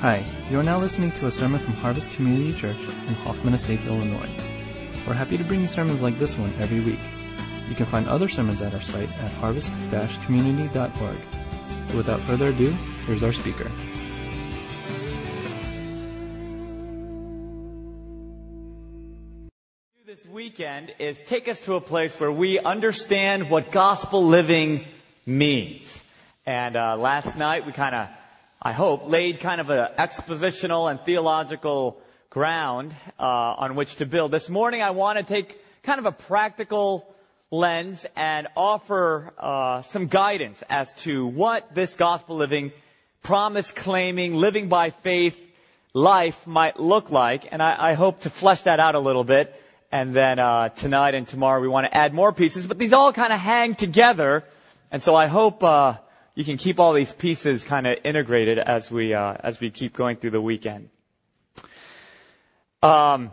Hi, you are now listening to a sermon from Harvest Community Church in Hoffman Estates, Illinois. We're happy to bring you sermons like this one every week. You can find other sermons at our site at harvest-community.org. So without further ado, here's our speaker. This weekend is take us to a place where we understand what gospel living means. And uh, last night we kind of, I hope, laid kind of an expositional and theological ground uh, on which to build. This morning I want to take kind of a practical lens and offer uh, some guidance as to what this gospel living, promise claiming, living by faith life might look like. And I, I hope to flesh that out a little bit. And then uh, tonight and tomorrow we want to add more pieces, but these all kind of hang together. And so I hope uh, you can keep all these pieces kind of integrated as we uh, as we keep going through the weekend. Um,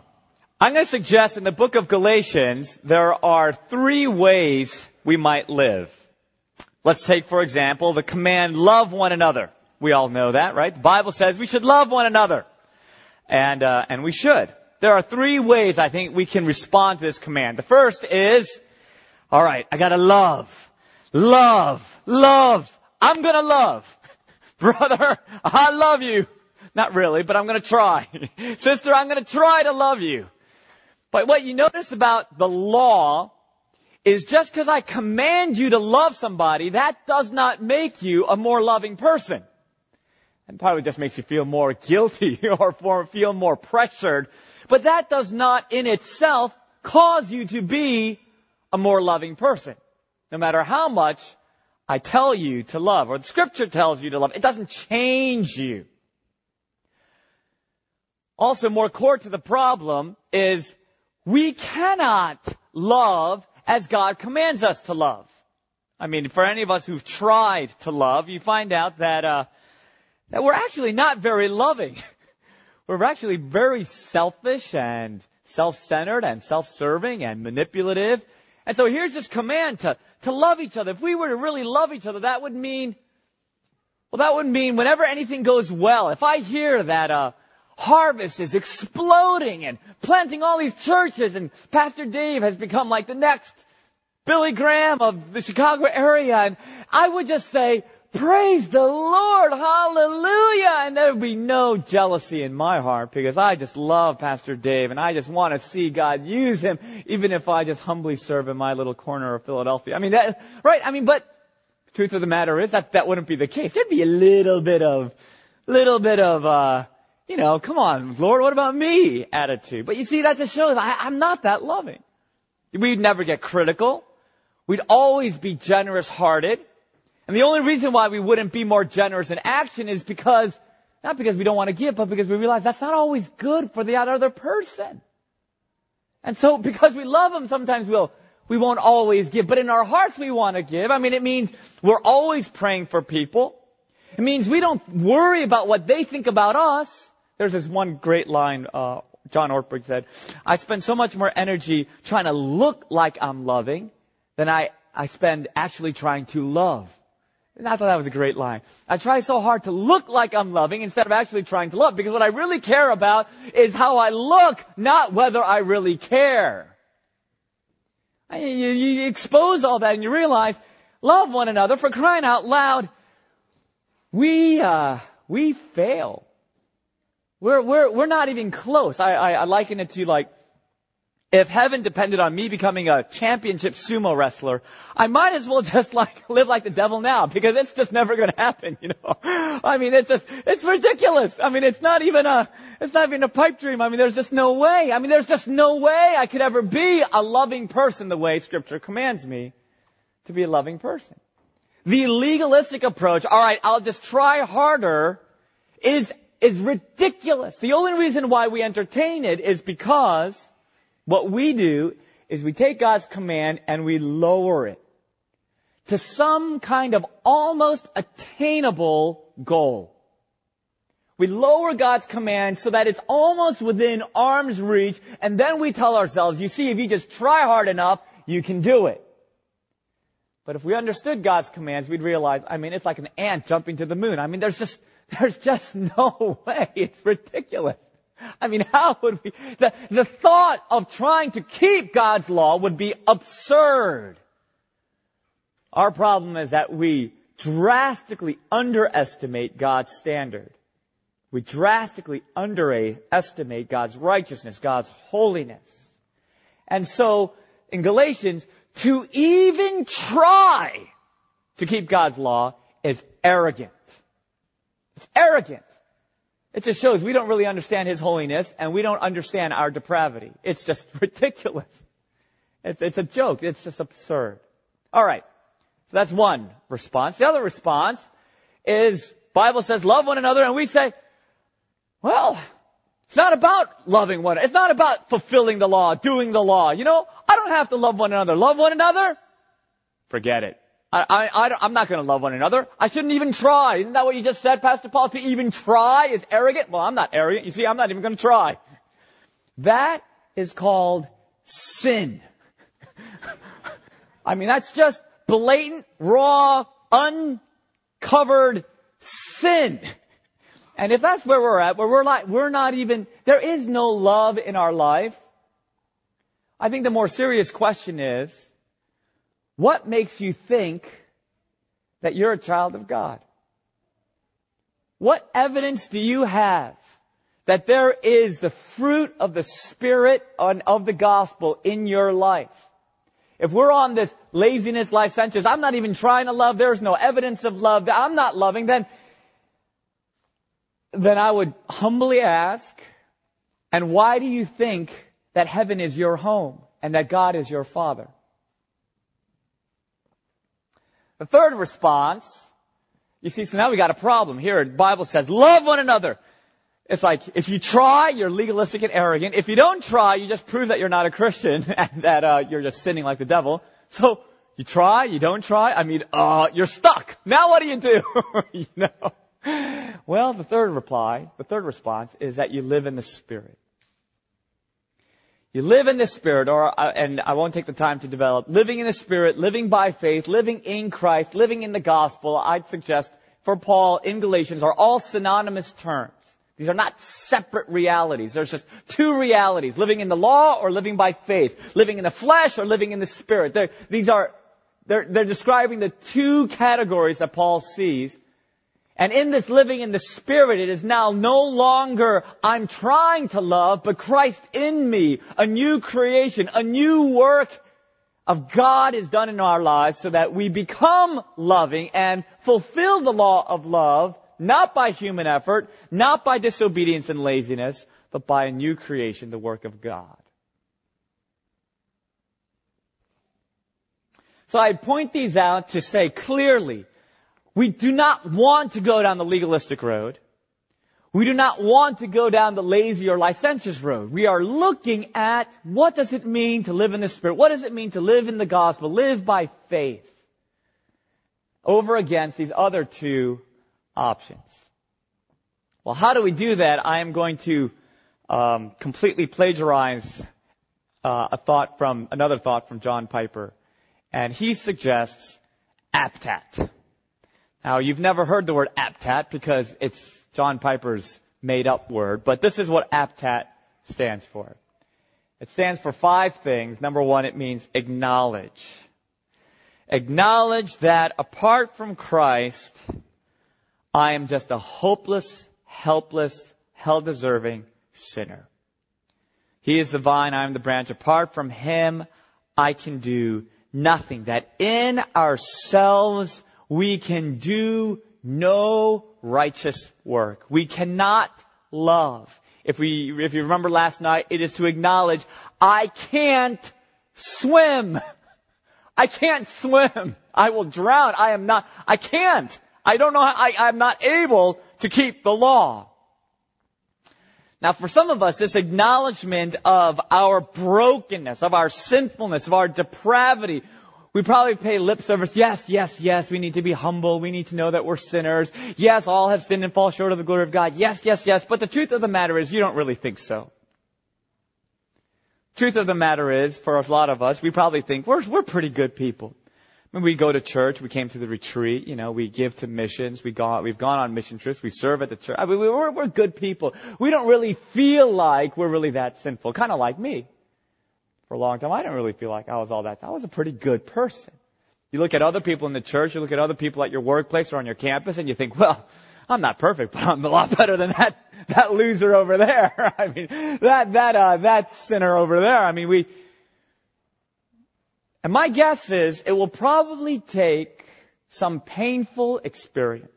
I'm going to suggest in the book of Galatians there are three ways we might live. Let's take, for example, the command "love one another." We all know that, right? The Bible says we should love one another, and uh, and we should there are three ways I think we can respond to this command. The first is, all right, I gotta love, love, love. I'm gonna love. Brother, I love you. Not really, but I'm gonna try. Sister, I'm gonna try to love you. But what you notice about the law is just because I command you to love somebody, that does not make you a more loving person. And probably just makes you feel more guilty or feel more pressured but that does not in itself cause you to be a more loving person. No matter how much I tell you to love, or the scripture tells you to love, it doesn't change you. Also, more core to the problem is we cannot love as God commands us to love. I mean, for any of us who've tried to love, you find out that uh, that we're actually not very loving. we're actually very selfish and self-centered and self-serving and manipulative. And so here's this command to, to love each other. If we were to really love each other, that would mean, well, that would mean whenever anything goes well, if I hear that, uh, harvest is exploding and planting all these churches and Pastor Dave has become like the next Billy Graham of the Chicago area and I would just say, Praise the Lord. Hallelujah. And there would be no jealousy in my heart because I just love Pastor Dave and I just want to see God use him even if I just humbly serve in my little corner of Philadelphia. I mean, that, right? I mean, but truth of the matter is that that wouldn't be the case. There'd be a little bit of, little bit of, uh, you know, come on, Lord, what about me attitude. But you see, that just shows I, I'm not that loving. We'd never get critical. We'd always be generous hearted. And the only reason why we wouldn't be more generous in action is because, not because we don't want to give, but because we realize that's not always good for the other person. And so because we love them, sometimes we'll, we won't always give, but in our hearts we want to give. I mean, it means we're always praying for people. It means we don't worry about what they think about us. There's this one great line, uh, John Ortberg said, I spend so much more energy trying to look like I'm loving than I, I spend actually trying to love. And I thought that was a great line. I try so hard to look like I'm loving instead of actually trying to love because what I really care about is how I look, not whether I really care. You, you expose all that and you realize, love one another for crying out loud. We, uh, we fail. We're, we're, we're not even close. I, I, I liken it to like, if heaven depended on me becoming a championship sumo wrestler, I might as well just like live like the devil now because it's just never going to happen, you know. I mean, it's just, it's ridiculous. I mean, it's not even a, it's not even a pipe dream. I mean, there's just no way. I mean, there's just no way I could ever be a loving person the way scripture commands me to be a loving person. The legalistic approach, alright, I'll just try harder, is, is ridiculous. The only reason why we entertain it is because what we do is we take God's command and we lower it to some kind of almost attainable goal. We lower God's command so that it's almost within arm's reach, and then we tell ourselves, you see, if you just try hard enough, you can do it. But if we understood God's commands, we'd realize, I mean, it's like an ant jumping to the moon. I mean, there's just, There's just no way. It's ridiculous. I mean, how would we, the, the thought of trying to keep God's law would be absurd. Our problem is that we drastically underestimate God's standard. We drastically underestimate God's righteousness, God's holiness. And so, in Galatians, to even try to keep God's law is arrogant. It's arrogant. It just shows we don't really understand His holiness and we don't understand our depravity. It's just ridiculous. It's, it's a joke. It's just absurd. All right. So that's one response. The other response is Bible says love one another and we say, well, it's not about loving one. It's not about fulfilling the law, doing the law. You know, I don't have to love one another. Love one another? Forget it. I, I, am not going to love one another. I shouldn't even try. Isn't that what you just said, Pastor Paul? To even try is arrogant? Well, I'm not arrogant. You see, I'm not even going to try. That is called sin. I mean, that's just blatant, raw, uncovered sin. And if that's where we're at, where we're not, we're not even, there is no love in our life, I think the more serious question is, what makes you think that you're a child of God? What evidence do you have that there is the fruit of the Spirit and of the gospel in your life? If we're on this laziness, licentious, I'm not even trying to love, there's no evidence of love, I'm not loving, then, then I would humbly ask, and why do you think that heaven is your home and that God is your father? The third response, you see, so now we got a problem. Here, the Bible says, love one another. It's like, if you try, you're legalistic and arrogant. If you don't try, you just prove that you're not a Christian and that uh, you're just sinning like the devil. So, you try, you don't try, I mean, uh, you're stuck. Now what do you do? you know? Well, the third reply, the third response is that you live in the Spirit. You live in the Spirit, or, uh, and I won't take the time to develop, living in the Spirit, living by faith, living in Christ, living in the gospel, I'd suggest for Paul in Galatians are all synonymous terms. These are not separate realities. There's just two realities, living in the law or living by faith, living in the flesh or living in the Spirit. They're, these are, they're, they're describing the two categories that Paul sees and in this living in the Spirit, it is now no longer I'm trying to love, but Christ in me, a new creation, a new work of God is done in our lives so that we become loving and fulfill the law of love, not by human effort, not by disobedience and laziness, but by a new creation, the work of God. So I point these out to say clearly we do not want to go down the legalistic road. We do not want to go down the lazy or licentious road. We are looking at what does it mean to live in the Spirit? What does it mean to live in the gospel? Live by faith. Over against these other two options. Well, how do we do that? I am going to um, completely plagiarize uh, a thought from another thought from John Piper, and he suggests aptat. Now, you've never heard the word aptat because it's John Piper's made up word, but this is what aptat stands for. It stands for five things. Number one, it means acknowledge. Acknowledge that apart from Christ, I am just a hopeless, helpless, hell deserving sinner. He is the vine, I am the branch. Apart from Him, I can do nothing. That in ourselves, we can do no righteous work. We cannot love. If we, if you remember last night, it is to acknowledge, I can't swim. I can't swim. I will drown. I am not, I can't. I don't know how, I, I'm not able to keep the law. Now for some of us, this acknowledgement of our brokenness, of our sinfulness, of our depravity, we probably pay lip service. Yes, yes, yes, we need to be humble. We need to know that we're sinners. Yes, all have sinned and fall short of the glory of God. Yes, yes, yes. But the truth of the matter is you don't really think so. Truth of the matter is, for a lot of us, we probably think we're, we're pretty good people. When we go to church, we came to the retreat, you know, we give to missions, we go, we've gone on mission trips, we serve at the church. I mean, we're, we're good people. We don't really feel like we're really that sinful. Kind of like me. For a long time, I didn't really feel like I was all that. I was a pretty good person. You look at other people in the church, you look at other people at your workplace or on your campus, and you think, well, I'm not perfect, but I'm a lot better than that, that loser over there. I mean, that, that, uh, that sinner over there. I mean, we, and my guess is it will probably take some painful experience.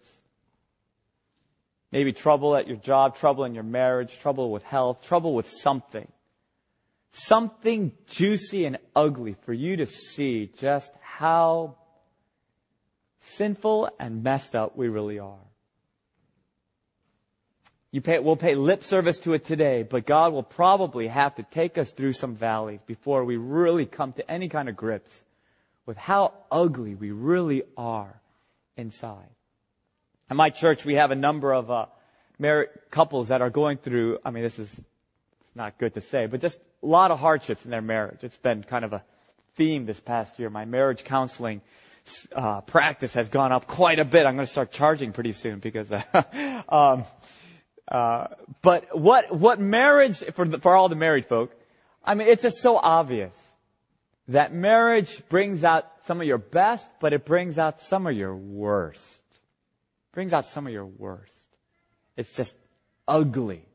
Maybe trouble at your job, trouble in your marriage, trouble with health, trouble with something. Something juicy and ugly for you to see just how sinful and messed up we really are. You pay, we'll pay lip service to it today, but God will probably have to take us through some valleys before we really come to any kind of grips with how ugly we really are inside. In my church, we have a number of uh, married couples that are going through. I mean, this is not good to say, but just a lot of hardships in their marriage. It's been kind of a theme this past year. My marriage counseling uh, practice has gone up quite a bit. I'm going to start charging pretty soon because. Uh, um, uh, but what, what marriage, for, the, for all the married folk, I mean, it's just so obvious that marriage brings out some of your best, but it brings out some of your worst. Brings out some of your worst. It's just ugly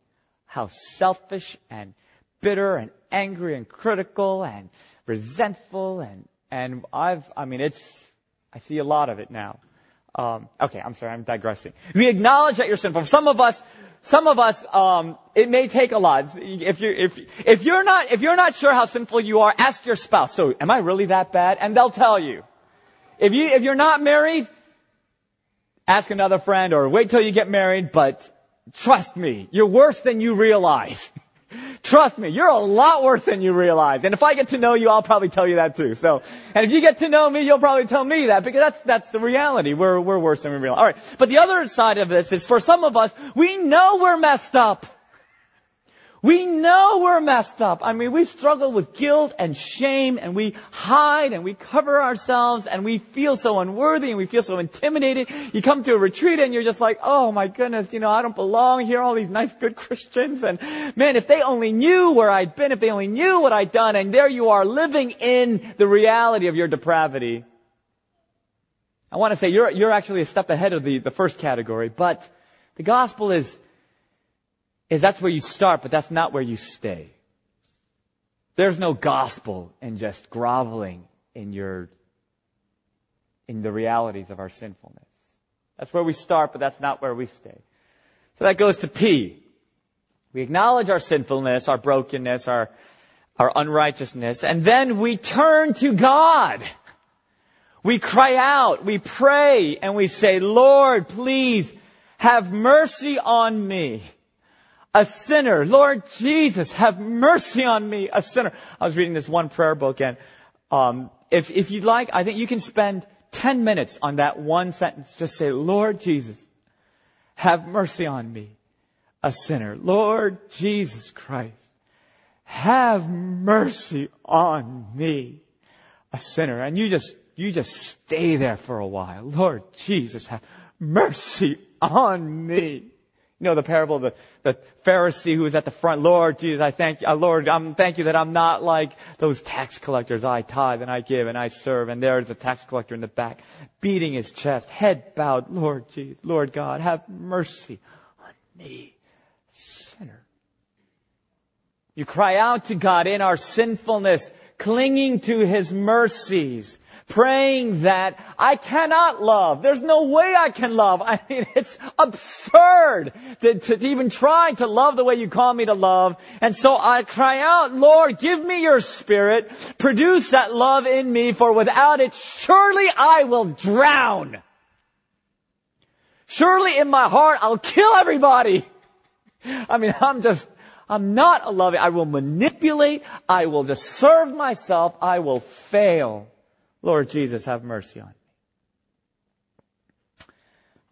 how selfish and bitter and angry and critical and resentful and, and I've, I mean, it's, I see a lot of it now. Um, okay, I'm sorry, I'm digressing. We acknowledge that you're sinful. Some of us, some of us, um, it may take a lot. If you're, if, if you're not, if you're not sure how sinful you are, ask your spouse. So, am I really that bad? And they'll tell you. If you, if you're not married, ask another friend or wait till you get married, but trust me, you're worse than you realize. Trust me, you're a lot worse than you realize. And if I get to know you, I'll probably tell you that too. So, and if you get to know me, you'll probably tell me that because that's, that's the reality. We're, we're worse than we realize. Alright. But the other side of this is for some of us, we know we're messed up. We know we're messed up. I mean, we struggle with guilt and shame and we hide and we cover ourselves and we feel so unworthy and we feel so intimidated. You come to a retreat and you're just like, oh my goodness, you know, I don't belong here, all these nice good Christians. And man, if they only knew where I'd been, if they only knew what I'd done, and there you are living in the reality of your depravity. I want to say you're, you're actually a step ahead of the, the first category, but the gospel is is that's where you start, but that's not where you stay. There's no gospel in just groveling in your, in the realities of our sinfulness. That's where we start, but that's not where we stay. So that goes to P. We acknowledge our sinfulness, our brokenness, our, our unrighteousness, and then we turn to God. We cry out, we pray, and we say, Lord, please have mercy on me a sinner. Lord Jesus, have mercy on me, a sinner. I was reading this one prayer book and, um, if, if you'd like, I think you can spend 10 minutes on that one sentence. Just say, Lord Jesus, have mercy on me, a sinner. Lord Jesus Christ, have mercy on me, a sinner. And you just, you just stay there for a while. Lord Jesus, have mercy on me. You know the parable of the, the Pharisee who was at the front. Lord Jesus, I thank you, uh, Lord, I'm thank you that I'm not like those tax collectors. I tithe and I give and I serve. And there's a tax collector in the back, beating his chest, head bowed. Lord Jesus, Lord God, have mercy on me, sinner. You cry out to God in our sinfulness, clinging to His mercies praying that I cannot love. There's no way I can love. I mean, it's absurd to, to, to, even try to love the way you call me to love. And so I cry out, Lord, give me your spirit. Produce that love in me, for without it, surely I will drown. Surely in my heart, I'll kill everybody. I mean, I'm just, I'm not a loving. I will manipulate. I will just serve myself. I will fail. Lord Jesus, have mercy on me.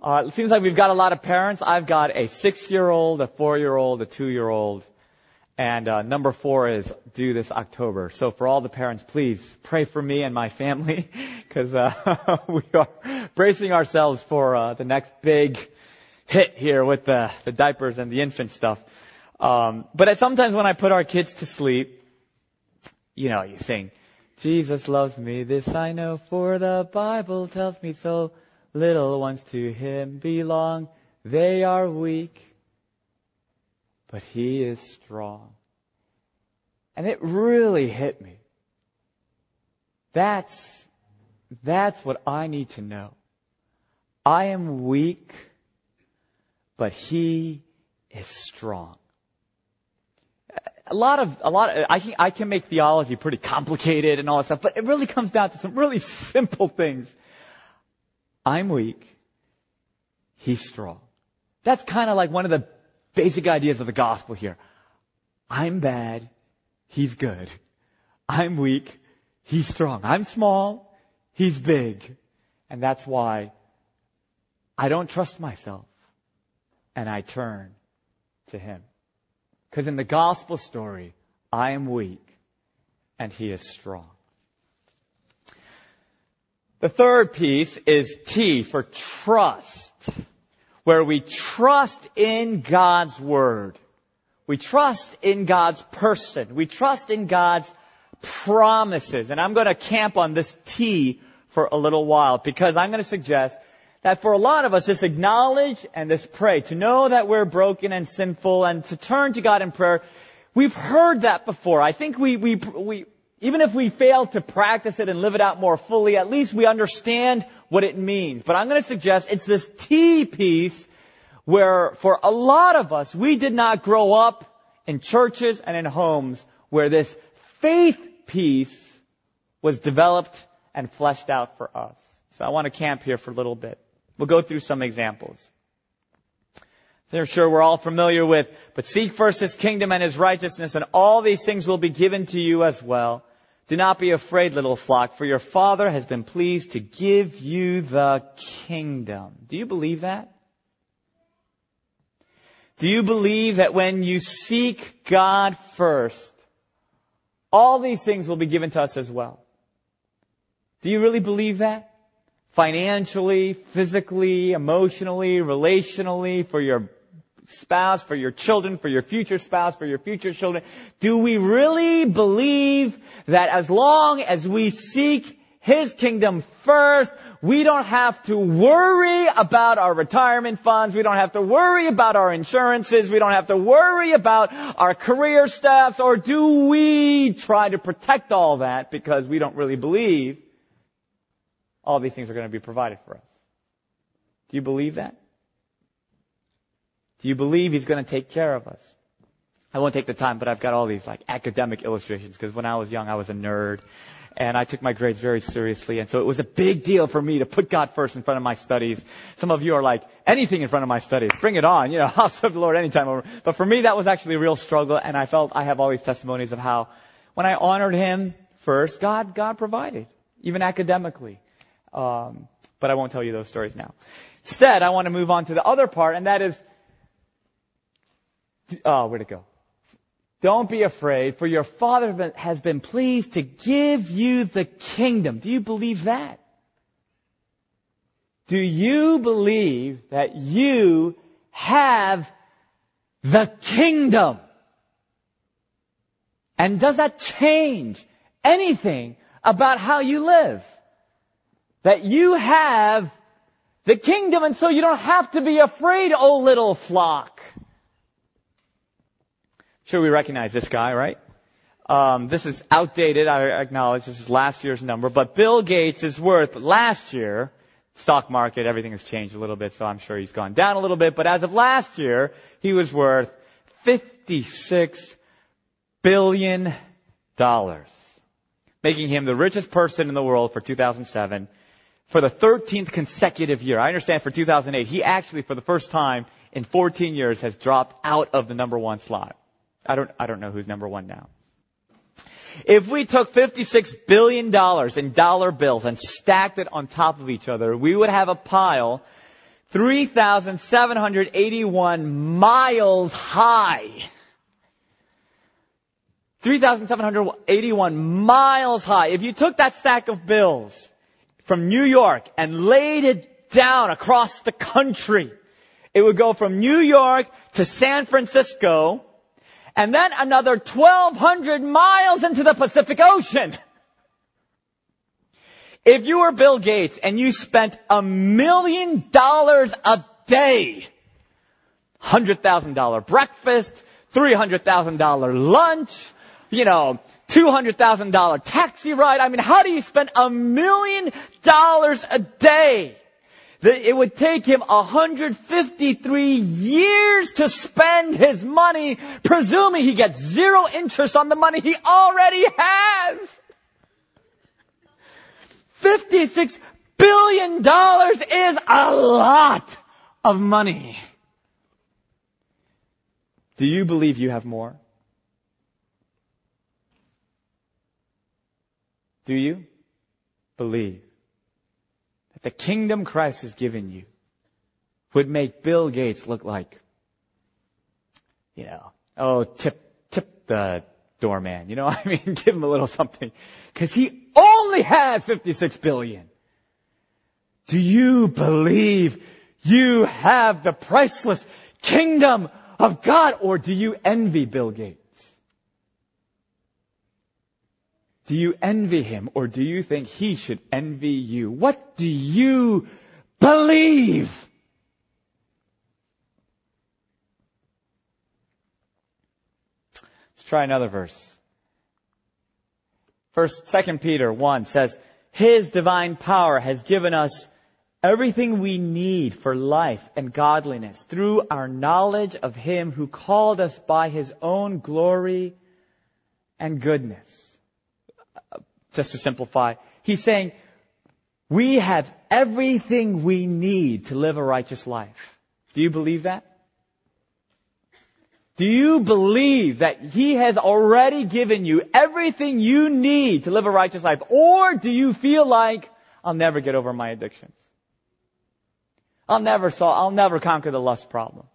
Uh, it seems like we've got a lot of parents. I've got a six year old, a four year old, a two year old, And uh, number four is due this October. So for all the parents, please pray for me and my family because uh, we are bracing ourselves for uh, the next big hit here with the, the diapers and the infant stuff. Um, but sometimes when I put our kids to sleep, you know, you sing, Jesus loves me, this I know, for the Bible tells me so. Little ones to him belong. They are weak but he is strong. And it really hit me. That's, that's what I need to know. I am weak, but he is strong. A lot of, a lot of, I can, I can make theology pretty complicated and all that stuff, but it really comes down to some really simple things. I'm weak. He's strong. That's kind of like one of the basic ideas of the gospel here. I'm bad. He's good. I'm weak. He's strong. I'm small. He's big. And that's why I don't trust myself and I turn to him. Because in the gospel story, I am weak and he is strong. The third piece is T for trust where we trust in God's Word. We trust in God's person. We trust in God's promises. And I'm going to camp on this T for a little while because I'm going to suggest that for a lot of us, this acknowledge and this pray, to know that we're broken and sinful and to turn to God in prayer, we've heard that before. I think we, we, we, even if we fail to practice it and live it out more fully, at least we understand what it means. But I'm going to suggest it's this T piece where for a lot of us, we did not grow up in churches and in homes where this faith piece was developed and fleshed out for us. So I want to camp here for a little bit. We'll go through some examples. I'm sure we're all familiar with, but seek first his kingdom and his righteousness and all these things will be given to you as well. Do not be afraid, little flock, for your Father has been pleased to give you the kingdom. Do you believe that? Do you believe that when you seek God first, all these things will be given to us as well? Do you really believe that? Financially, physically, emotionally, relationally, for your spouse, for your children, for your future spouse, for your future children? Do we really believe that as long as we seek His kingdom first, we don't have to worry about our retirement funds. We don't have to worry about our insurances. We don't have to worry about our career staffs. Or do we try to protect all that because we don't really believe all these things are going to be provided for us? Do you believe that? Do you believe He's going to take care of us? I won't take the time, but I've got all these like academic illustrations because when I was young, I was a nerd and I took my grades very seriously. And so it was a big deal for me to put God first in front of my studies. Some of you are like, anything in front of my studies, bring it on. You know, I'll serve the Lord anytime. But for me, that was actually a real struggle. And I felt I have all these testimonies of how when I honored Him first, God, God provided, even academically. Um, but I won't tell you those stories now. Instead, I want to move on to the other part, and that is Oh, where'd it go? Don't be afraid, for your Father has been pleased to give you the kingdom. Do you believe that? Do you believe that you have the kingdom? And does that change anything about how you live? That you have the kingdom and so you don't have to be afraid, oh little flock. Sure, we recognize this guy, right? Um, this is outdated. I acknowledge this is last year's number, but Bill Gates is worth last year. Stock market, everything has changed a little bit, so I'm sure he's gone down a little bit. But as of last year, he was worth 56 billion dollars, making him the richest person in the world for 2007 for the 13th consecutive year. I understand for 2008, he actually, for the first time in 14 years, has dropped out of the number one slot. I don't, I don't know who's number one now. If we took $56 billion in dollar bills and stacked it on top of each other, we would have a pile 3,781 miles high. 3,781 miles high. If you took that stack of bills from New York and laid it down across the country, it would go from New York to San Francisco and then another 1,200 miles into the Pacific Ocean. If you were Bill Gates and you spent a million dollars a day, $100,000 breakfast, $300,000 lunch, you know, $200,000 taxi ride. I mean, how do you spend a million dollars a day? It would take him 153 years to spend his money, presuming he gets zero interest on the money he already has. 56 billion dollars is a lot of money. Do you believe you have more? Do you believe that the kingdom Christ has given you would make Bill Gates look like, you know, oh, tip, tip the doorman. You know, I mean, give him a little something. Cause he only has 56 billion. Do you believe you have the priceless kingdom of God or do you envy Bill Gates? Do you envy him or do you think he should envy you? What do you believe? Let's try another verse. First, second Peter 1 says, His divine power has given us everything we need for life and godliness through our knowledge of Him who called us by His own glory and goodness just to simplify. He's saying, we have everything we need to live a righteous life. Do you believe that? Do you believe that He has already given you everything you need to live a righteous life? Or do you feel like, I'll never get over my addictions? I'll never solve, I'll never conquer the lust problem.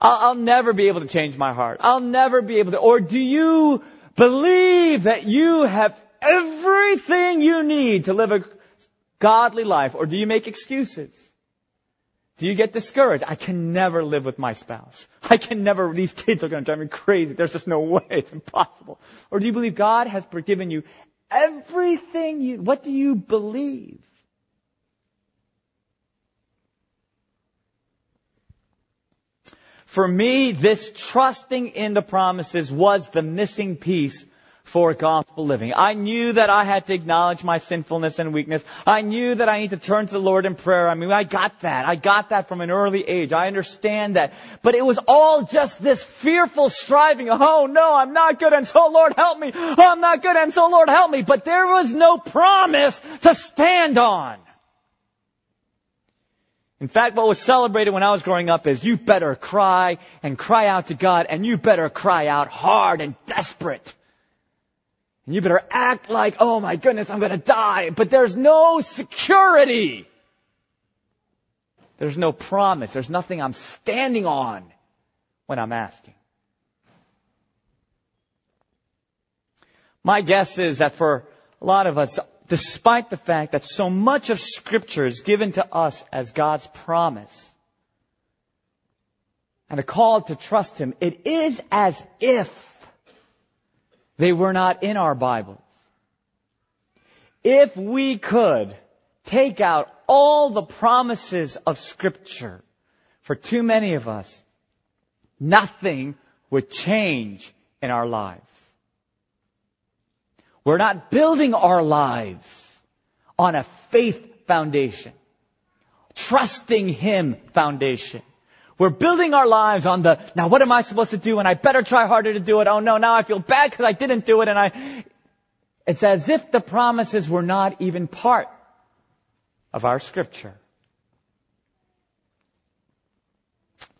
I'll, I'll never be able to change my heart. I'll never be able to, or do you believe that you have everything you need to live a godly life? Or do you make excuses? Do you get discouraged? I can never live with my spouse. I can never, these kids are going to drive me crazy. There's just no way. It's impossible. Or do you believe God has forgiven you everything you, what do you believe? For me, this trusting in the promises was the missing piece for gospel living. I knew that I had to acknowledge my sinfulness and weakness. I knew that I need to turn to the Lord in prayer. I mean, I got that. I got that from an early age. I understand that. But it was all just this fearful striving. Oh no, I'm not good and so Lord help me. Oh, I'm not good and so Lord help me. But there was no promise to stand on. In fact, what was celebrated when I was growing up is you better cry and cry out to God and you better cry out hard and desperate. And you better act like, oh my goodness, I'm gonna die. But there's no security. There's no promise. There's nothing I'm standing on when I'm asking. My guess is that for a lot of us, despite the fact that so much of scripture is given to us as God's promise and a call to trust Him, it is as if they were not in our Bibles. If we could take out all the promises of scripture, for too many of us, nothing would change in our lives. We're not building our lives on a faith foundation, trusting Him foundation. We're building our lives on the, now what am I supposed to do and I better try harder to do it. Oh no, now I feel bad because I didn't do it and I, it's as if the promises were not even part of our scripture.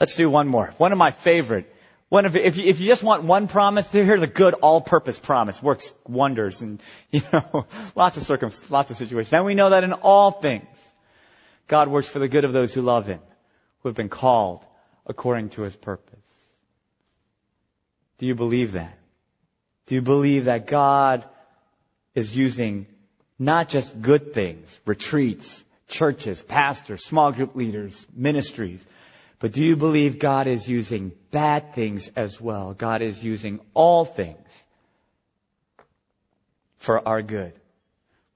Let's do one more. One of my favorite. One of, if you, if you just want one promise, here's a good all-purpose promise. Works wonders and, you know, lots of circum, lots of situations. And we know that in all things, God works for the good of those who love Him, who have been called according to his purpose. Do you believe that? Do you believe that God is using not just good things, retreats, churches, pastors, small group leaders, ministries, but do you believe God is using bad things as well? God is using all things for our good.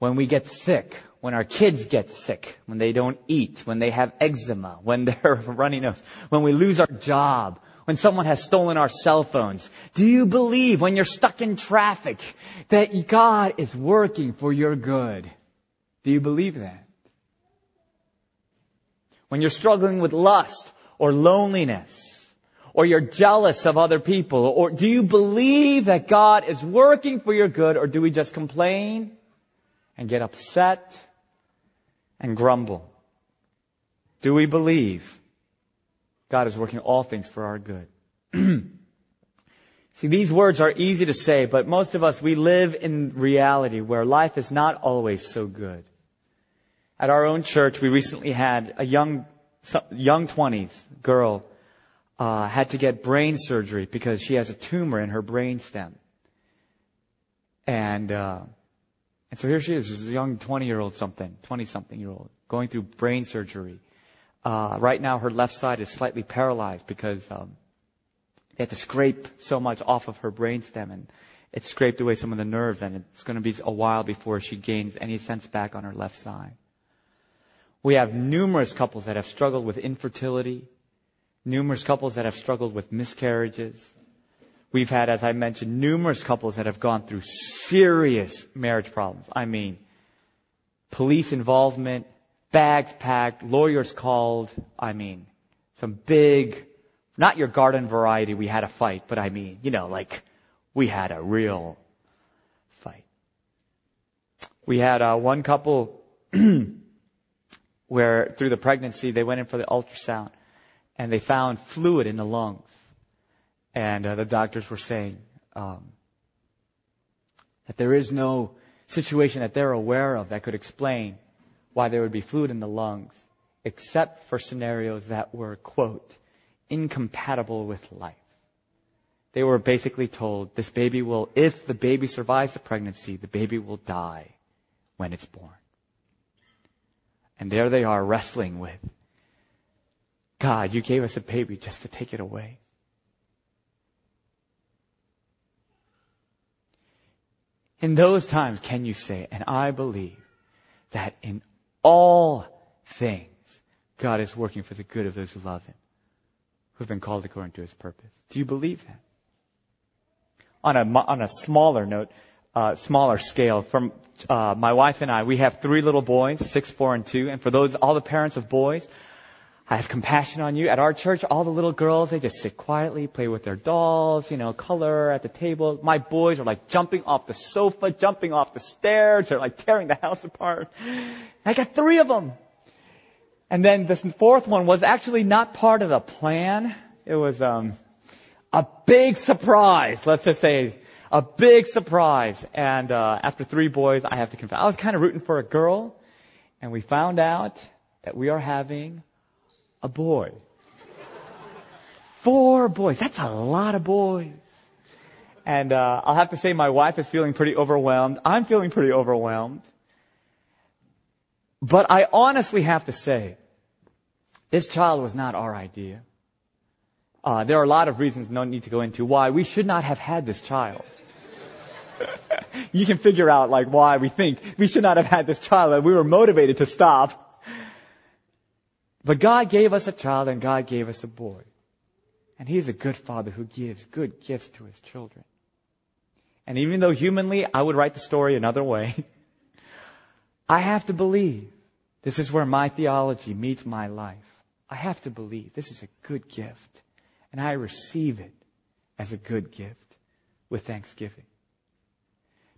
When we get sick, when our kids get sick, when they don't eat, when they have eczema, when they're running nose, when we lose our job, when someone has stolen our cell phones? Do you believe when you're stuck in traffic that God is working for your good? Do you believe that? When you're struggling with lust or loneliness, or you're jealous of other people, or do you believe that God is working for your good, or do we just complain and get upset and grumble? Do we believe God is working all things for our good. See, these words are easy to say, but most of us, we live in reality where life is not always so good. At our own church, we recently had a young, young 20s girl, uh, had to get brain surgery because she has a tumor in her brain stem. And, uh, and so here she is, she's a young 20 year old something, 20 something year old, going through brain surgery. Uh, right now, her left side is slightly paralyzed because um, they had to scrape so much off of her brainstem, and it scraped away some of the nerves, and it's going to be a while before she gains any sense back on her left side. We have numerous couples that have struggled with infertility, numerous couples that have struggled with miscarriages. We've had, as I mentioned, numerous couples that have gone through serious marriage problems. I mean, police involvement, bags packed, lawyers called. I mean, some big, not your garden variety, we had a fight, but I mean, you know, like, we had a real fight. We had uh, one couple where through the pregnancy they went in for the ultrasound and they found fluid in the lungs. And uh, the doctors were saying um, that there is no situation that they're aware of that could explain why there would be fluid in the lungs, except for scenarios that were, quote, incompatible with life. They were basically told this baby will, if the baby survives the pregnancy, the baby will die when it's born. And there they are wrestling with God, you gave us a baby just to take it away. In those times, can you say, and I believe that in all things, God is working for the good of those who love Him, who've been called according to His purpose. Do you believe that? On a, on a smaller note, uh, smaller scale, from uh, my wife and I, we have three little boys, six, four, and two. And for those, all the parents of boys, I have compassion on you. At our church, all the little girls, they just sit quietly, play with their dolls, you know, color at the table. My boys are like jumping off the sofa, jumping off the stairs. They're like tearing the house apart. I got three of them. And then the fourth one was actually not part of the plan. It was, um, a big surprise. Let's just say a big surprise. And, uh, after three boys, I have to confess, I was kind of rooting for a girl. And we found out that we are having a boy. Four boys. That's a lot of boys. And uh, I'll have to say my wife is feeling pretty overwhelmed. I'm feeling pretty overwhelmed. But I honestly have to say, this child was not our idea. Uh, there are a lot of reasons, no need to go into, why we should not have had this child. you can figure out like why we think we should not have had this child we were motivated to stop. But God gave us a child and God gave us a boy. And He's a good father who gives good gifts to His children. And even though humanly I would write the story another way, I have to believe this is where my theology meets my life. I have to believe this is a good gift. And I receive it as a good gift with thanksgiving.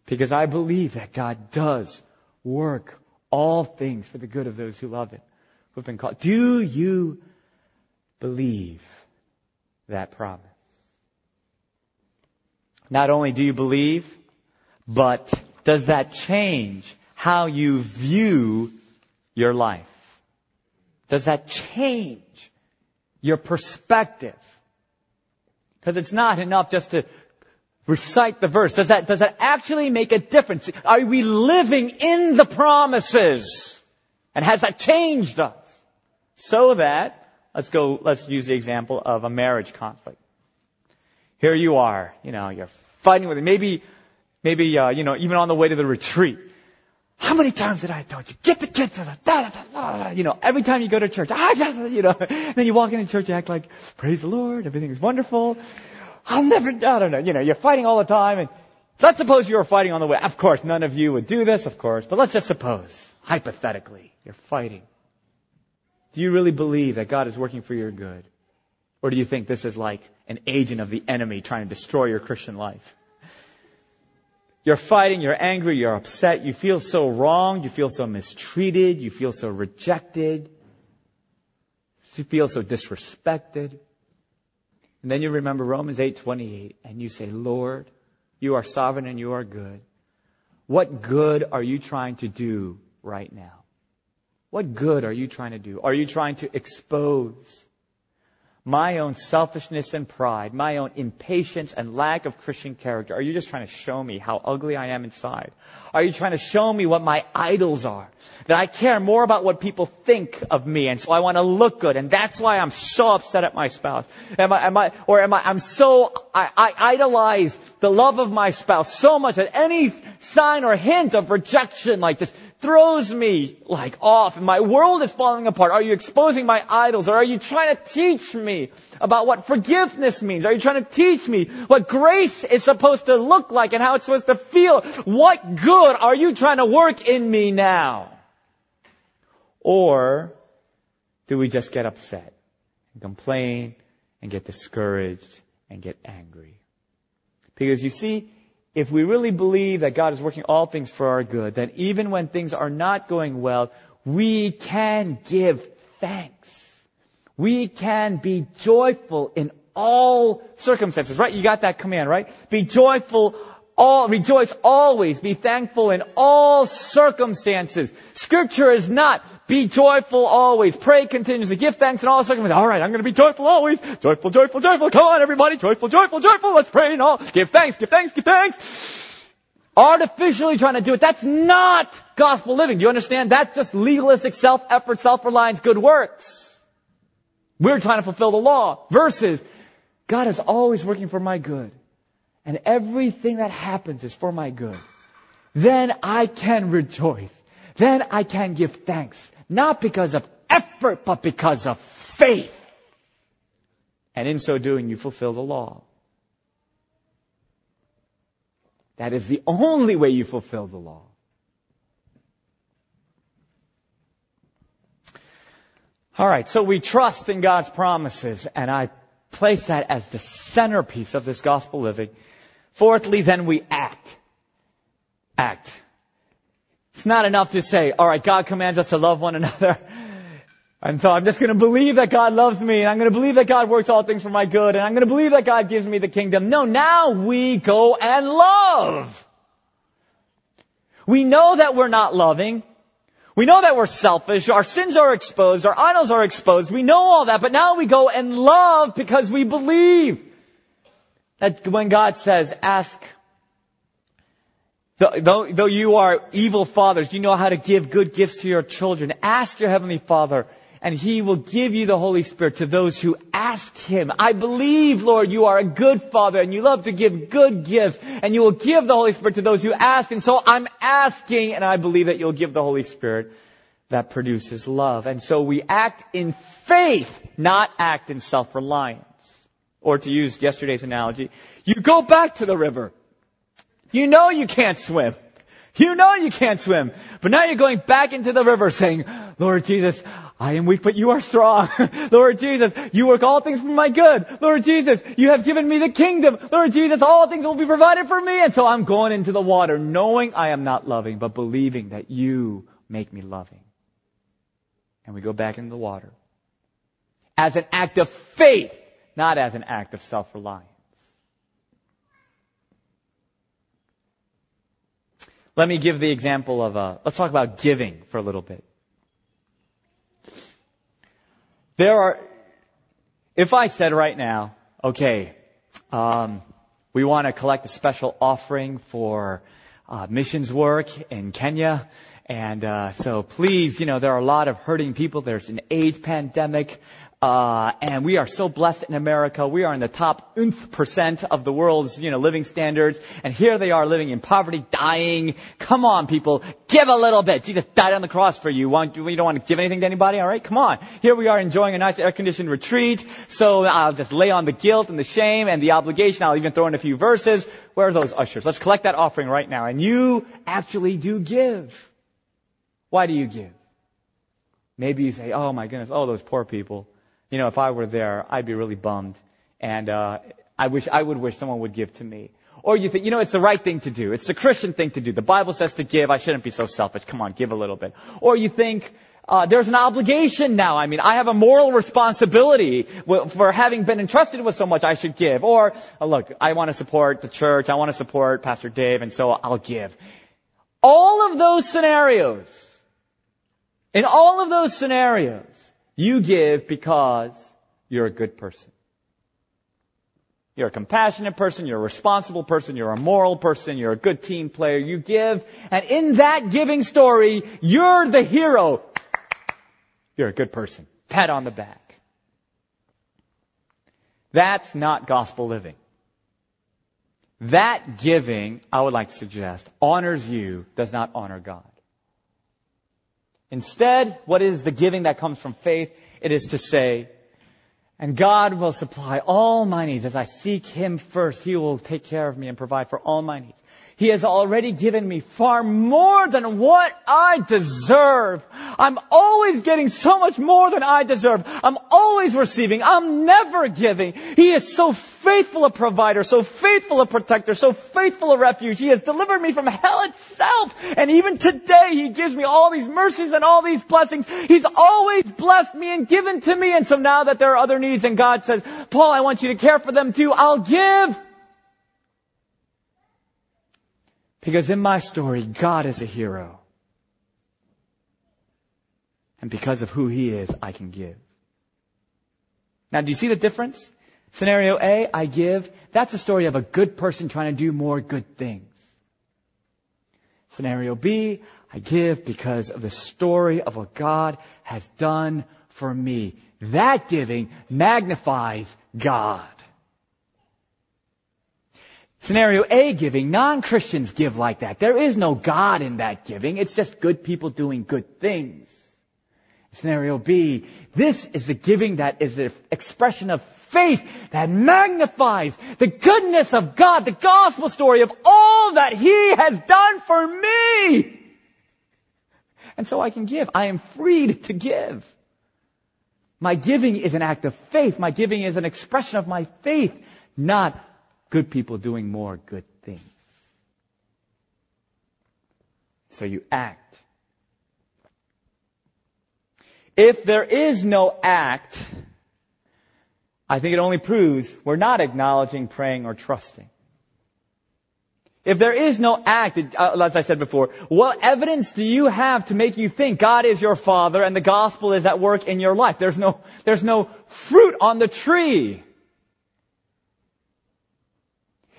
Because I believe that God does work all things for the good of those who love Him who've been called. Do you believe that promise? Not only do you believe, but does that change how you view your life? Does that change your perspective? Because it's not enough just to recite the verse? Does that, does that actually make a difference? Are we living in the promises? And has that changed us? So that, let's go, let's use the example of a marriage conflict. Here you are, you know, you're fighting with it. Maybe, maybe, uh, you know, even on the way to the retreat. How many times did I tell you, get the kids to the, da, da, da, you know, every time you go to church, ah, you know, then you walk into church, you act like, praise the Lord, everything is wonderful. I'll never, I don't know, you know, you're fighting all the time and let's suppose you were fighting on the way. Of course, none of you would do this, of course, but let's just suppose, hypothetically, you're fighting. Do you really believe that God is working for your good? Or do you think this is like an agent of the enemy trying to destroy your Christian life? You're fighting, you're angry, you're upset, you feel so wrong, you feel so mistreated, you feel so rejected, you feel so disrespected. And then you remember Romans 8:28 and you say, "Lord, you are sovereign and you are good. What good are you trying to do right now? What good are you trying to do? Are you trying to expose my own selfishness and pride, my own impatience and lack of Christian character? Are you just trying to show me how ugly I am inside? Are you trying to show me what my idols are? That I care more about what people think of me and so I want to look good and that's why I'm so upset at my spouse. Am I, am I, or am I, I'm so, I, I idolize the love of my spouse so much that any sign or hint of rejection like just throws me like off and my world is falling apart? Are you exposing my idols or are you trying to teach me about what forgiveness means? Are you trying to teach me what grace is supposed to look like and how it's supposed to feel? What good are you trying to work in me now? Or do we just get upset and complain and get discouraged and get angry? Because you see, if we really believe that God is working all things for our good, then even when things are not going well, we can give thanks. We can be joyful in all circumstances, right? You got that command, right? Be joyful all, rejoice always, be thankful in all circumstances. Scripture is not be joyful always, pray continuously, give thanks in all circumstances. All right, I'm going to be joyful always. Joyful, joyful, joyful. Come on, everybody. Joyful, joyful, joyful. Let's pray and all. Give thanks, give thanks, give thanks. Artificially trying to do it. That's not gospel living. Do you understand? That's just legalistic self-effort, self-reliance, good works. We're trying to fulfill the law. Versus, God is always working for my good and everything that happens is for my good, then I can rejoice. Then I can give thanks. Not because of effort, but because of faith. And in so doing, you fulfill the law. That is the only way you fulfill the law. All right, so we trust in God's promises, and I place that as the centerpiece of this gospel living. Fourthly, then we act. Act. It's not enough to say, all right, God commands us to love one another. And so I'm just going to believe that God loves me and I'm going to believe that God works all things for my good and I'm going to believe that God gives me the kingdom. No, now we go and love. We know that we're not loving. We know that we're selfish. Our sins are exposed. Our idols are exposed. We know all that, but now we go and love because we believe. That when God says, ask, though, though you are evil fathers, you know how to give good gifts to your children. Ask your heavenly father and he will give you the Holy Spirit to those who ask him. I believe, Lord, you are a good father and you love to give good gifts and you will give the Holy Spirit to those who ask. And so I'm asking and I believe that you'll give the Holy Spirit that produces love. And so we act in faith, not act in self-reliance. Or to use yesterday's analogy, you go back to the river. You know you can't swim. You know you can't swim. But now you're going back into the river saying, Lord Jesus, I am weak, but you are strong. Lord Jesus, you work all things for my good. Lord Jesus, you have given me the kingdom. Lord Jesus, all things will be provided for me. And so I'm going into the water knowing I am not loving, but believing that you make me loving. And we go back into the water. As an act of faith, not as an act of self-reliance. Let me give the example of, uh, let's talk about giving for a little bit. There are, if I said right now, okay, um, We want to collect a special offering for uh, missions work in Kenya. And uh, so please, you know, there are a lot of hurting people. There's an AIDS pandemic. Uh, and we are so blessed in America. We are in the top nth percent of the world's, you know, living standards. And here they are living in poverty, dying. Come on, people. Give a little bit. Jesus died on the cross for you. You don't want to give anything to anybody? All right? Come on. Here we are enjoying a nice air-conditioned retreat. So I'll just lay on the guilt and the shame and the obligation. I'll even throw in a few verses. Where are those ushers? Let's collect that offering right now. And you actually do give. Why do you give? Maybe you say, oh my goodness, oh those poor people. You know, if I were there, I'd be really bummed. And, uh, I wish, I would wish someone would give to me. Or you think, you know, it's the right thing to do. It's the Christian thing to do. The Bible says to give. I shouldn't be so selfish. Come on, give a little bit. Or you think, uh, there's an obligation now. I mean, I have a moral responsibility for having been entrusted with so much. I should give. Or uh, look, I want to support the church. I want to support Pastor Dave, and so I'll give. All of those scenarios, in all of those scenarios, you give because you're a good person. You're a compassionate person, you're a responsible person, you're a moral person, you're a good team player, you give, and in that giving story, you're the hero. You're a good person. Pat on the back. That's not gospel living. That giving, I would like to suggest, honors you, does not honor God. Instead, what is the giving that comes from faith? It is to say, and God will supply all my needs. As I seek Him first, He will take care of me and provide for all my needs. He has already given me far more than what I deserve. I'm always getting so much more than I deserve. I'm always receiving. I'm never giving. He is so faithful a provider, so faithful a protector, so faithful a refuge. He has delivered me from hell itself. And even today, He gives me all these mercies and all these blessings. He's always blessed me and given to me. And so now that there are other needs and God says, Paul, I want you to care for them too. I'll give. Because in my story, God is a hero. And because of who he is, I can give. Now, do you see the difference? Scenario A, I give. That's a story of a good person trying to do more good things. Scenario B, I give because of the story of what God has done for me. That giving magnifies God. Scenario A giving, non-Christians give like that. There is no God in that giving. It's just good people doing good things. Scenario B, this is the giving that is the expression of faith that magnifies the goodness of God, the gospel story of all that He has done for me. And so I can give. I am freed to give. My giving is an act of faith. My giving is an expression of my faith, not good people doing more good things. So you act. If there is no act, I think it only proves we're not acknowledging, praying, or trusting. If there is no act, uh, as I said before, what evidence do you have to make you think God is your Father and the gospel is at work in your life? There's no, there's no fruit on the tree.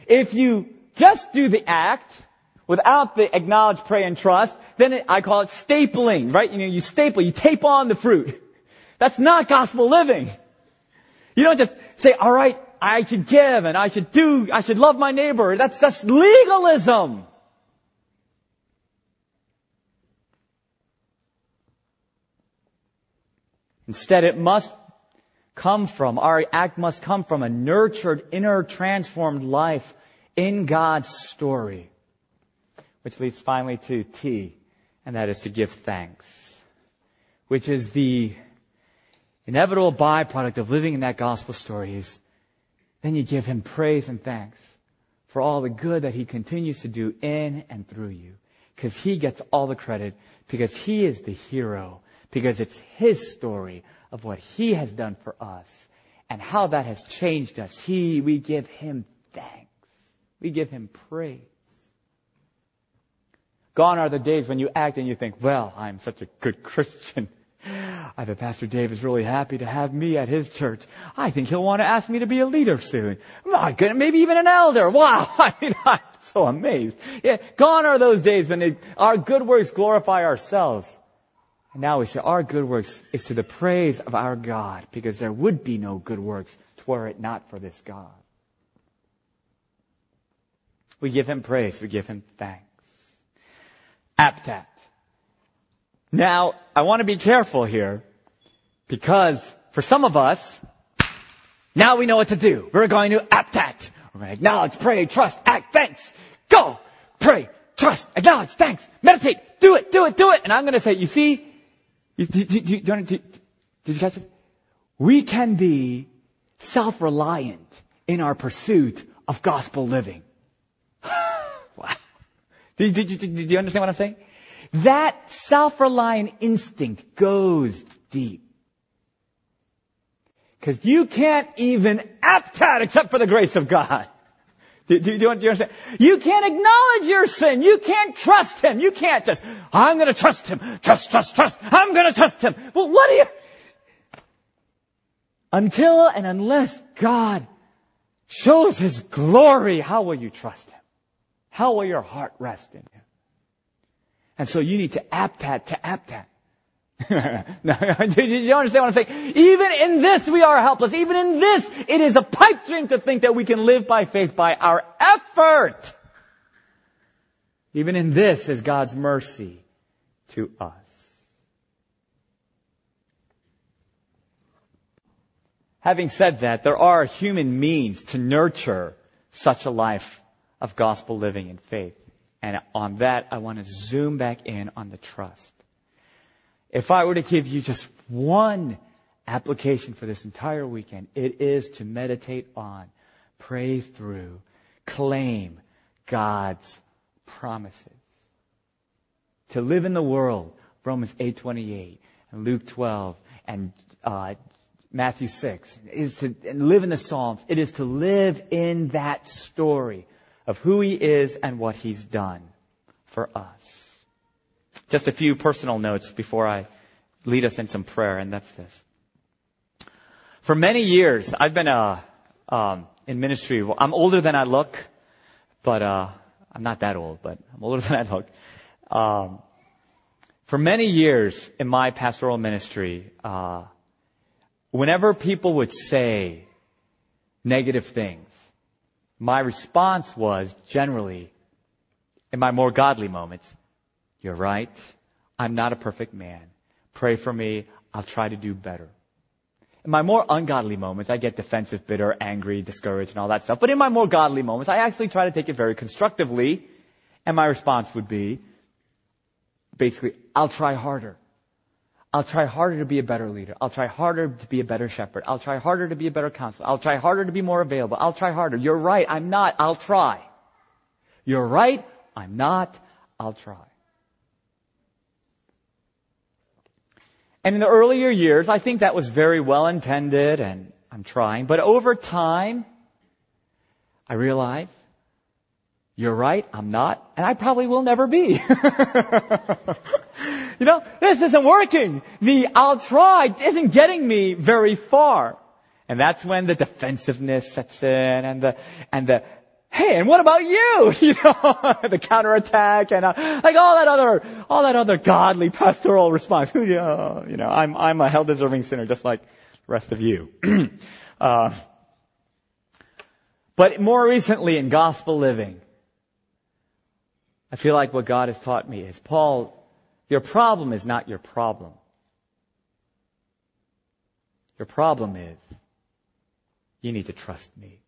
If you just do the act without the acknowledge, pray, and trust, then it, I call it stapling, right? You know, you staple, you tape on the fruit. That's not gospel living. You don't just say, all right, I should give and I should do, I should love my neighbor. That's just legalism. Instead, it must come from, our act must come from a nurtured, inner transformed life in God's story. Which leads finally to T, and that is to give thanks. Which is the inevitable byproduct of living in that gospel story is then you give him praise and thanks for all the good that he continues to do in and through you. Because he gets all the credit, because he is the hero, because it's his story of what he has done for us and how that has changed us. He, we give him. We give him praise. Gone are the days when you act and you think, well, I'm such a good Christian. I bet Pastor Dave is really happy to have me at his church. I think he'll want to ask me to be a leader soon. My goodness, maybe even an elder. Wow. I mean, I'm so amazed. Yeah, gone are those days when it, our good works glorify ourselves. And now we say our good works is to the praise of our God because there would be no good works were it not for this God. We give him praise. We give him thanks. Aptat. Now, I want to be careful here because for some of us, now we know what to do. We're going to aptat. We're going to acknowledge, pray, trust, act, thanks. Go! Pray, trust, acknowledge, thanks, meditate, do it, do it, do it. And I'm going to say, you see, you, do, do, do, did you catch it? We can be self-reliant in our pursuit of gospel living. Do, do you understand what I'm saying? That self-reliant instinct goes deep. Because you can't even act out except for the grace of God. Do, do, do, you understand? You can't acknowledge your sin. You can't trust Him. You can't just, I'm gonna trust Him. Trust, trust, trust. I'm gonna trust Him. Well, what do you, until and unless God shows His glory, how will you trust Him? How will your heart rest in Him? And so you need to aptat to aptat. do you understand what I'm saying? Even in this we are helpless. Even in this, it is a pipe dream to think that we can live by faith by our effort. Even in this is God's mercy to us. Having said that, there are human means to nurture such a life of gospel living and faith. And on that, I want to zoom back in on the trust. If I were to give you just one application for this entire weekend, it is to meditate on, pray through, claim God's promises. To live in the world, Romans 8:28 and Luke 12 and uh, Matthew 6. It is to live in the Psalms. It is to live in that story of who he is and what he's done for us. Just a few personal notes before I lead us in some prayer, and that's this. For many years, I've been uh, um, in ministry. I'm older than I look, but uh, I'm not that old, but I'm older than I look. Um, for many years in my pastoral ministry, uh, whenever people would say negative things, my response was generally, in my more godly moments, you're right. I'm not a perfect man. Pray for me. I'll try to do better. In my more ungodly moments, I get defensive, bitter, angry, discouraged, and all that stuff. But in my more godly moments, I actually try to take it very constructively. And my response would be, basically, I'll try harder. I'll try harder to be a better leader. I'll try harder to be a better shepherd. I'll try harder to be a better counselor. I'll try harder to be more available. I'll try harder. You're right. I'm not. I'll try. You're right. I'm not. I'll try. And in the earlier years, I think that was very well intended and I'm trying. But over time, I realized you're right, I'm not, and I probably will never be. you know, this isn't working. The I'll try isn't getting me very far. And that's when the defensiveness sets in and the, and the, hey, and what about you? You know, the counterattack and uh, like all that other, all that other godly pastoral response. you know, I'm, I'm a hell deserving sinner just like the rest of you. uh, but more recently in gospel living, I feel like what God has taught me is, Paul, your problem is not your problem. Your problem is, you need to trust me.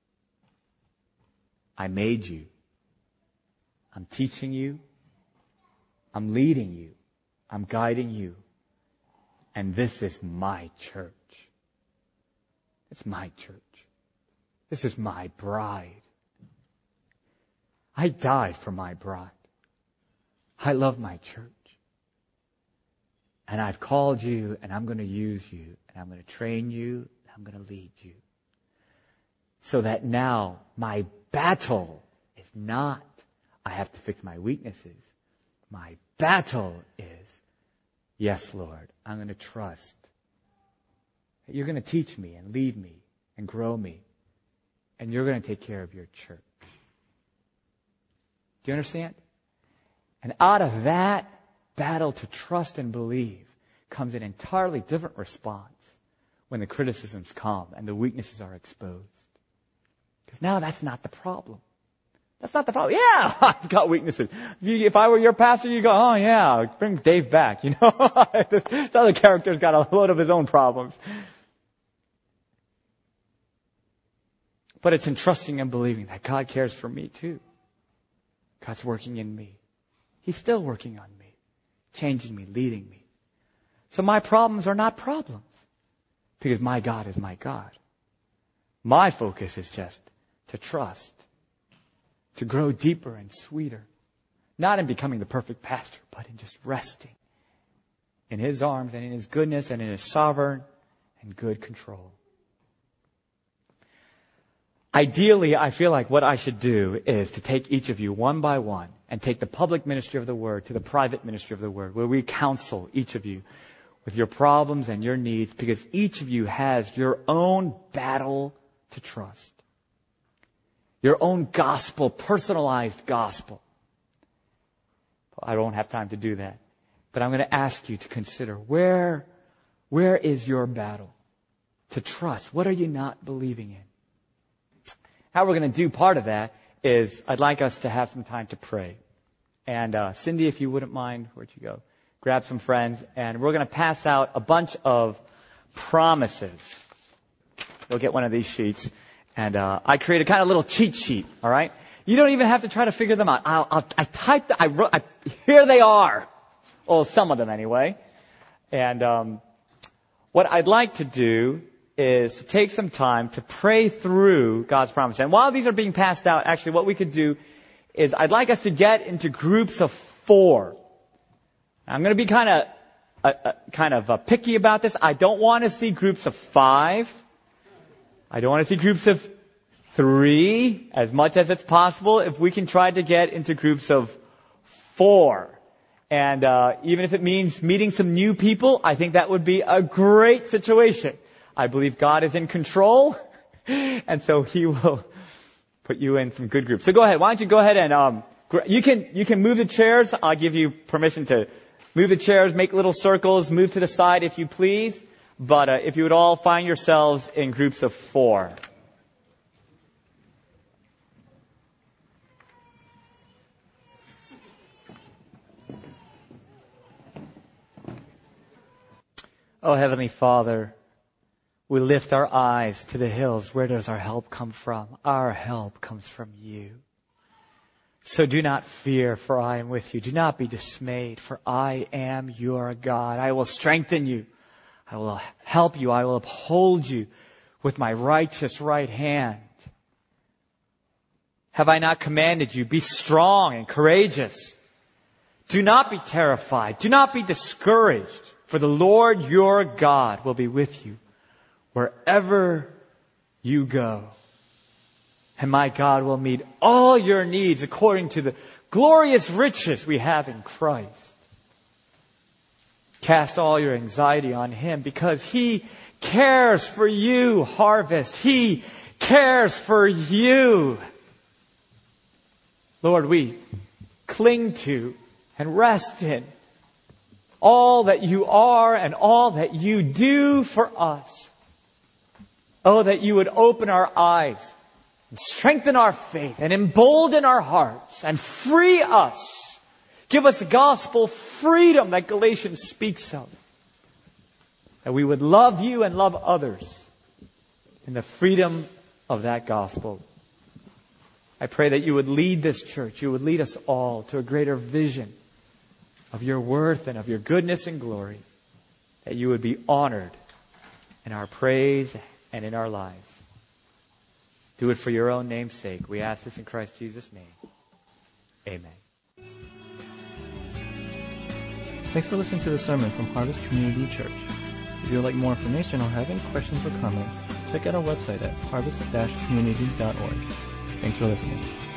I made you. I'm teaching you. I'm leading you. I'm guiding you. And this is my church. It's my church. This is my bride. I died for my bride. I love my church. And I've called you and I'm going to use you and I'm going to train you and I'm going to lead you. So that now my battle is not I have to fix my weaknesses. My battle is, yes, Lord, I'm going to trust that you're going to teach me and lead me and grow me, and you're going to take care of your church. Do you understand? And out of that battle to trust and believe comes an entirely different response when the criticisms come and the weaknesses are exposed. Because now that's not the problem. That's not the problem. Yeah, I've got weaknesses. If, you, if I were your pastor, you'd go, oh yeah, bring Dave back. You know, this, this other character's got a load of his own problems. But it's in trusting and believing that God cares for me too. God's working in me. He's still working on me, changing me, leading me. So my problems are not problems because my God is my God. My focus is just to trust to grow deeper and sweeter. Not in becoming the perfect pastor, but in just resting in His arms and in His goodness and in His sovereign and good control. Ideally, I feel like what I should do is to take each of you one by one and take the public ministry of the word to the private ministry of the word, where we counsel each of you with your problems and your needs because each of you has your own battle to trust your own gospel, personalized gospel. I don't have time to do that. But I'm going to ask you to consider where, where is your battle? To trust. What are you not believing in? How we're going to do part of that is I'd like us to have some time to pray. And uh, Cindy, if you wouldn't mind, where'd you go? Grab some friends, and we're going to pass out a bunch of promises. You'll get one of these sheets. And uh, I created kind of a little cheat sheet, all right? You don't even have to try to figure them out. I'll, I'll, i typed, I wrote, I, here they are. Well, some of them anyway. And um, what I'd like to do is to take some time to pray through God's promise. And while these are being passed out, actually what we could do is I'd like us to get into groups of four. I'm going to be kind of uh, uh, kind of uh, picky about this. I don't want to see groups of five. I don't want to see groups of three as much as it's possible. If we can try to get into groups of four. And uh, even if it means meeting some new people, I think that would be a great situation. I believe God is in control, and so He will put you in some good groups. So go ahead. Why don't you go ahead and um, you can you can move the chairs. I'll give you permission to move the chairs, make little circles, move to the side if you please. But uh, if you would all find yourselves in groups of four. Oh, Heavenly Father, we lift our eyes to the hills. Where does our help come from? Our help comes from you. So do not fear, for I am with you. Do not be dismayed, for I am your God. I will strengthen you. I will help you. I will uphold you with my righteous right hand. Have I not commanded you? Be strong and courageous. Do not be terrified. Do not be discouraged, for the Lord your God will be with you wherever you go. And my God will meet all your needs according to the glorious riches we have in Christ. Cast all your anxiety on Him because He cares for you, harvest. He cares for you. Lord, we cling to and rest in all that you are and all that you do for us. Oh, that you would open our eyes and strengthen our faith and embolden our hearts and free us Give us gospel freedom that Galatians speaks of. That we would love you and love others in the freedom of that gospel. I pray that you would lead this church, you would lead us all to a greater vision of your worth and of your goodness and glory, that you would be honored in our praise and in our lives. Do it for your own name's sake. We ask this in Christ Jesus' name. Amen. Thanks for listening to the sermon from Harvest Community Church. If you would like more information or have any questions or comments, check out our website at harvest-community.org. Thanks for listening.